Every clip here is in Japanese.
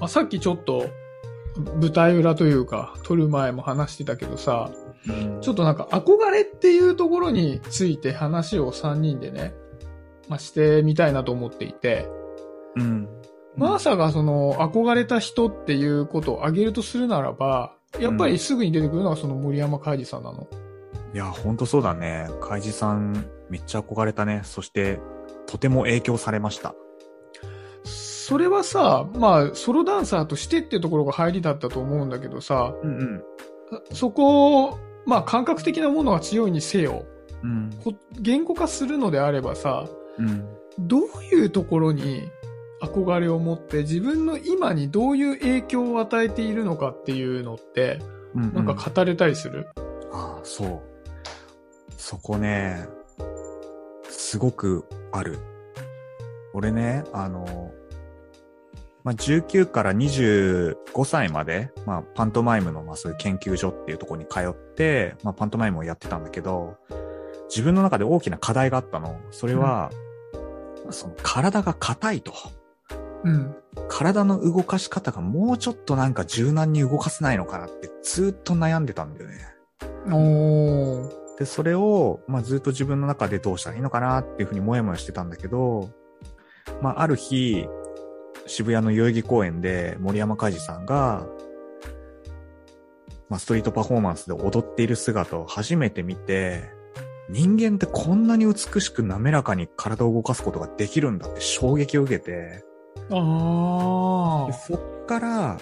まあ、さっきちょっと舞台裏というか、撮る前も話してたけどさ、ちょっとなんか憧れっていうところについて話を3人でね、まあ、してみたいなと思っていて、うん。マーサがその憧れた人っていうことを挙げるとするならば、やっぱりすぐに出てくるのがその森山海二さんなの。いや、ほんとそうだね。カイジさん、めっちゃ憧れたね。そして、とても影響されました。それはさ、まあ、ソロダンサーとしてっていうところが入りだったと思うんだけどさ、うんうん。そこを、まあ、感覚的なものが強いにせよ、うん。こ言語化するのであればさ、うん。どういうところに憧れを持って自分の今にどういう影響を与えているのかっていうのって、うんなんか語れたりする、ああ、そう。そこね、すごくある。俺ね、あの、まあ、19から25歳まで、まあ、パントマイムの、まあ、そういう研究所っていうところに通って、まあ、パントマイムをやってたんだけど、自分の中で大きな課題があったの。それは、その体が硬いと。うん。体の動かし方がもうちょっとなんか柔軟に動かせないのかなってずっと悩んでたんだよね。おー。で、それを、まあ、ずっと自分の中でどうしたらいいのかなっていうふうにもやもやしてたんだけど、まあ、ある日、渋谷の代々木公園で森山海二さんが、まあ、ストリートパフォーマンスで踊っている姿を初めて見て、人間ってこんなに美しく滑らかに体を動かすことができるんだって衝撃を受けて、あー。でそっから、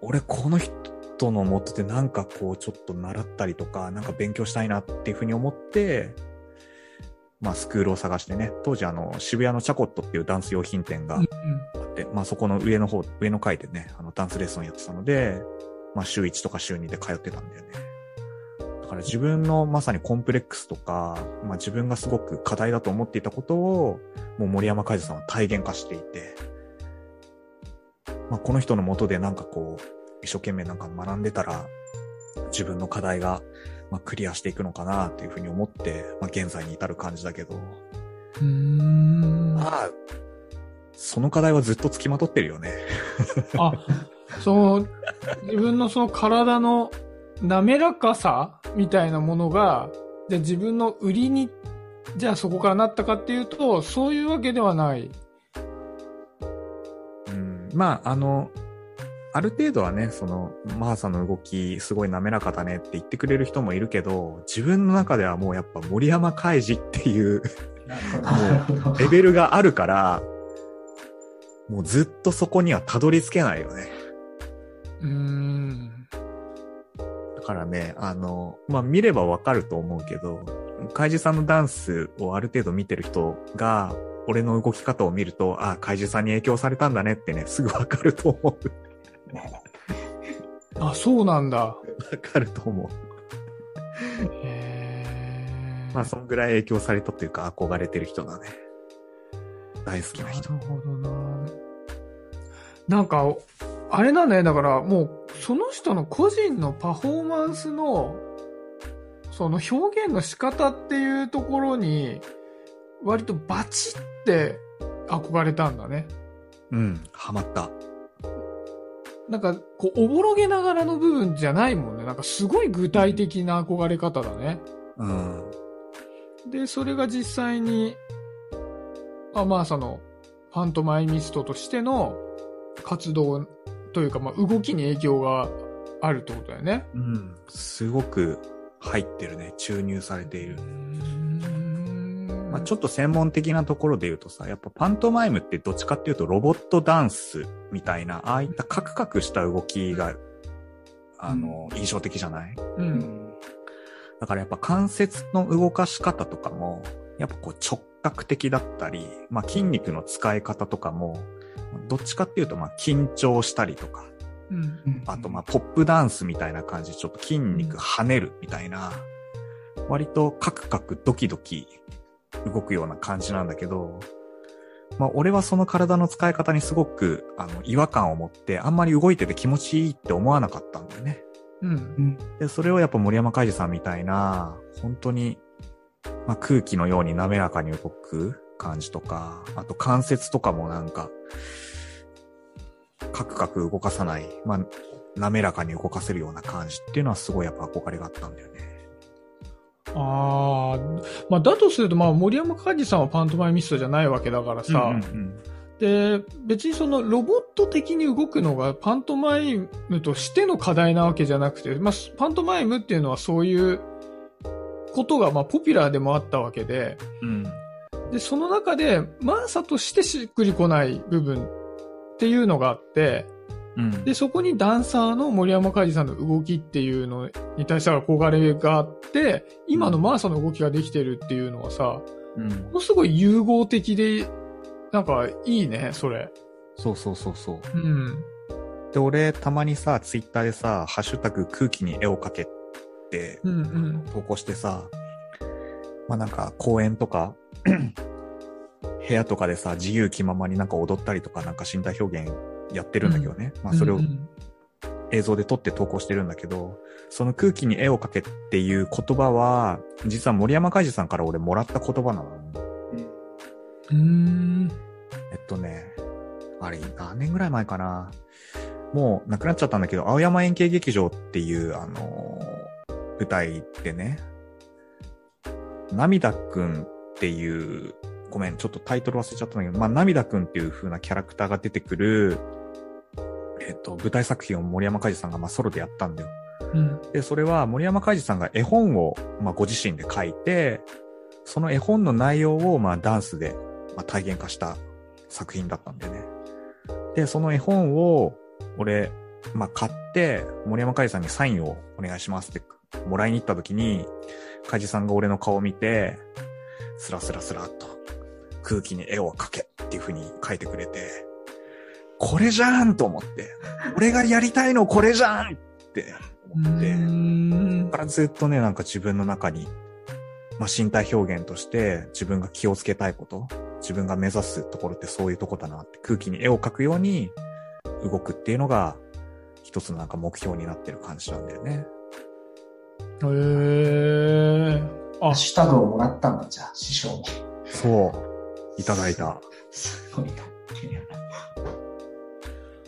俺この人のもとでなんかこうちょっと習ったりとか、なんか勉強したいなっていうふうに思って、まあスクールを探してね、当時あの渋谷のチャコットっていうダンス用品店があうんって、まあそこの上の方、上の階でね、あのダンスレッスンやってたので、まあ週1とか週2で通ってたんだよね。だから自分のまさにコンプレックスとか、まあ自分がすごく課題だと思っていたことを、もう森山海二さんは体現化していて、まあこの人のもとでなんかこう、一生懸命なんか学んでたら、自分の課題が、まあ、クリアしていくのかなっていうふうに思って、まあ現在に至る感じだけど、うーん。まあ、その課題はずっと付きまとってるよね。あ、その、自分のその体の滑らかさみたいなものが、じゃあ自分の売りに、じゃあそこからなったかっていうと、そういうわけではない。うん、まあ、あの、ある程度はね、その、マーサの動き、すごい滑らかだねって言ってくれる人もいるけど、自分の中ではもうやっぱ森山海二っていうもうレベルがあるから、もうずっとそこにはたどり着けないよね。うーん。だからね、あの、まあ、見ればわかると思うけど、カイジさんのダンスをある程度見てる人が、俺の動き方を見ると、あ、カイジさんに影響されたんだねってね、すぐわかると思う。あ、そうなんだ。わかると思う。へーまあ、そんぐらい影響されたというか、憧れてる人だね。大好きな人。なるほどな。なんか、あれなんだよ。だからもう、その人の個人のパフォーマンスの、その表現の仕方っていうところに、割とバチって憧れたんだね。うん、ハマった。なんか、こう、おぼろげながらの部分じゃないもんね。なんかすごい具体的な憧れ方だね。うん。で、それが実際に、あまあその、ファントマイミストとしての活動というか、まあ動きに影響があるってことだよね。うん。すごく入ってるね。注入されている。まあ、ちょっと専門的なところで言うとさ、やっぱパントマイムってどっちかっていうとロボットダンスみたいな、ああいったカクカクした動きが、あの、印象的じゃない？うん。だからやっぱ関節の動かし方とかも、やっぱこう直角的だったり、まあ筋肉の使い方とかも、どっちかっていうとまあ緊張したりとか、うん。あとまあポップダンスみたいな感じでちょっと筋肉跳ねるみたいな、割とカクカクドキドキ動くような感じなんだけど、まあ俺はその体の使い方にすごくあの違和感を持ってあんまり動いてて気持ちいいって思わなかったんだよね。うん。で、それをやっぱ森山海二さんみたいな、本当に、まあ、空気のように滑らかに動く感じとか、あと関節とかもなんか、カクカク動かさない、まあ、滑らかに動かせるような感じっていうのはすごいやっぱ憧れがあったんだよね。ああ、まあ、だとすると、まあ、森山開次さんはパントマイミストじゃないわけだからさ、うんうん。で、別にそのロボット的に動くのがパントマイムとしての課題なわけじゃなくて、まあ、パントマイムっていうのはそういうことが、まあ、ポピュラーでもあったわけで、うん。で、その中で、まあさとしてしっくりこない部分っていうのがあって、うん。で、そこにダンサーの森山海二さんの動きっていうのに対しては憧れがあって、今のマーサの動きができてるっていうのはさ、うんものすごい融合的で、なんかいいね、それ。そうそうそうそう。うん。で、俺、たまにさ、ツイッターでさ、ハッシュタグ空気に絵を描けって。投稿してさ、まあなんか公園とか、部屋とかでさ、自由気ままになんか踊ったりとか、なんか身体表現やってるんだけどね。まあそれをうんうん映像で撮って投稿してるんだけど、その空気に絵を描けっていう言葉は、実は森山海二さんから俺もらった言葉なの。うーん。えっとね、あれ、何年ぐらい前かな。もう亡くなっちゃったんだけど、青山円形劇場っていう、あのー舞台でね、涙くんっていう、ごめん、ちょっとタイトル忘れちゃったんだけど、まあ、涙くんっていう風なキャラクターが出てくる、えっと、舞台作品を森山海二さんがまあソロでやったんだよ。うん。で、それは森山海二さんが絵本を、まあ、ご自身で書いて、その絵本の内容を、まあ、ダンスで、まあ、体現化した作品だったんだよね。で、その絵本を、俺、まあ、買って、森山海二さんにサインをお願いしますって、もらいに行った時に、海二さんが俺の顔を見て、スラスラスラっと、空気に絵を描けっていう風に書いてくれて、これじゃんと思って、俺がやりたいのこれじゃんって思って、うーんそこからずっとね、なんか自分の中に、まあ、身体表現として自分が気をつけたいこと、自分が目指すところってそういうとこだなって空気に絵を描くように動くっていうのが一つのなんか目標になってる感じなんだよね。へえ。あハッ、シュタグをもらったんだ、じゃあ、師匠に。そう。いただいた。すごいな。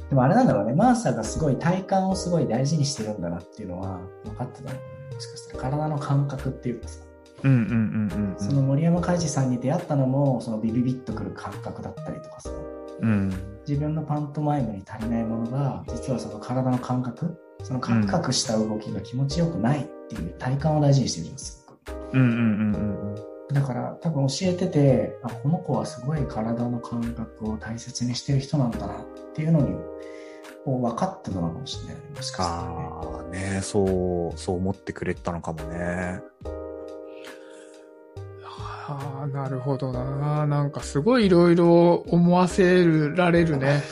でもあれなんだろうね、マーサがすごい体感をすごい大事にしてるんだなっていうのは分かってたのかなもしかしたら体の感覚っていうかさ、うんうんうんうんその森山海二さんに出会ったのも、そのビビビッとくる感覚だったりとかさ、うん。うん。自分のパントマイムに足りないものが、実はその体の感覚、そのカクカクした動きが気持ちよくないっていう体感を大事にしてるん、すごく。うんうんうんうんうん。だから多分教えててあこの子はすごい体の感覚を大切にしてる人なんだなっていうのにこう分かってたのかもしれないねもしかしたらね。ああ、ねそう、そう思ってくれたのかもね。ああ、なるほどな。なんかすごいいろいろ思わせられるね。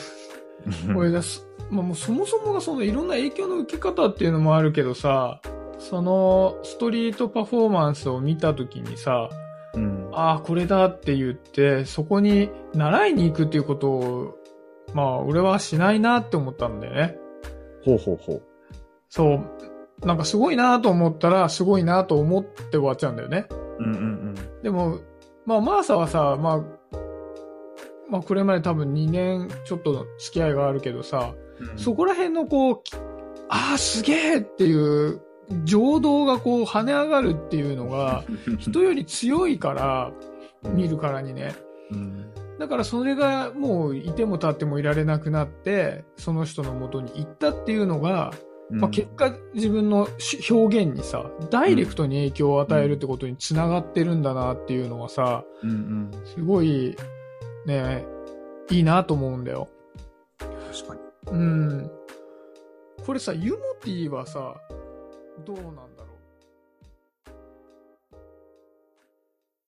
これだす、まあ、もうそもそもがそのいろんな影響の受け方っていうのもあるけどさ、そのストリートパフォーマンスを見たときにさ、うん。ああ、これだって言って、そこに習いに行くっていうことを、まあ、俺はしないなって思ったんだよね。ほうほうほう。そう。なんかすごいなと思ったら、すごいなと思って終わっちゃうんだよね。うんうんでも、まあ、マーサはさ、まあ、まあ、これまで多分2年ちょっとの付き合いがあるけどさ、うん。そこら辺のこう、きああ、すげえっていう、情動がこう跳ね上がるっていうのが、人より強いから、見るからにね。うん。だからそれがもういても立ってもいられなくなって、その人の元に行ったっていうのが、まあ、結果自分のし表現にさ、ダイレクトに影響を与えるってことにつながってるんだなっていうのはさ、うんうん。すごい、ね、いいなと思うんだよ。確かに。うん。これさ、ユモティはさ、どうなんだろ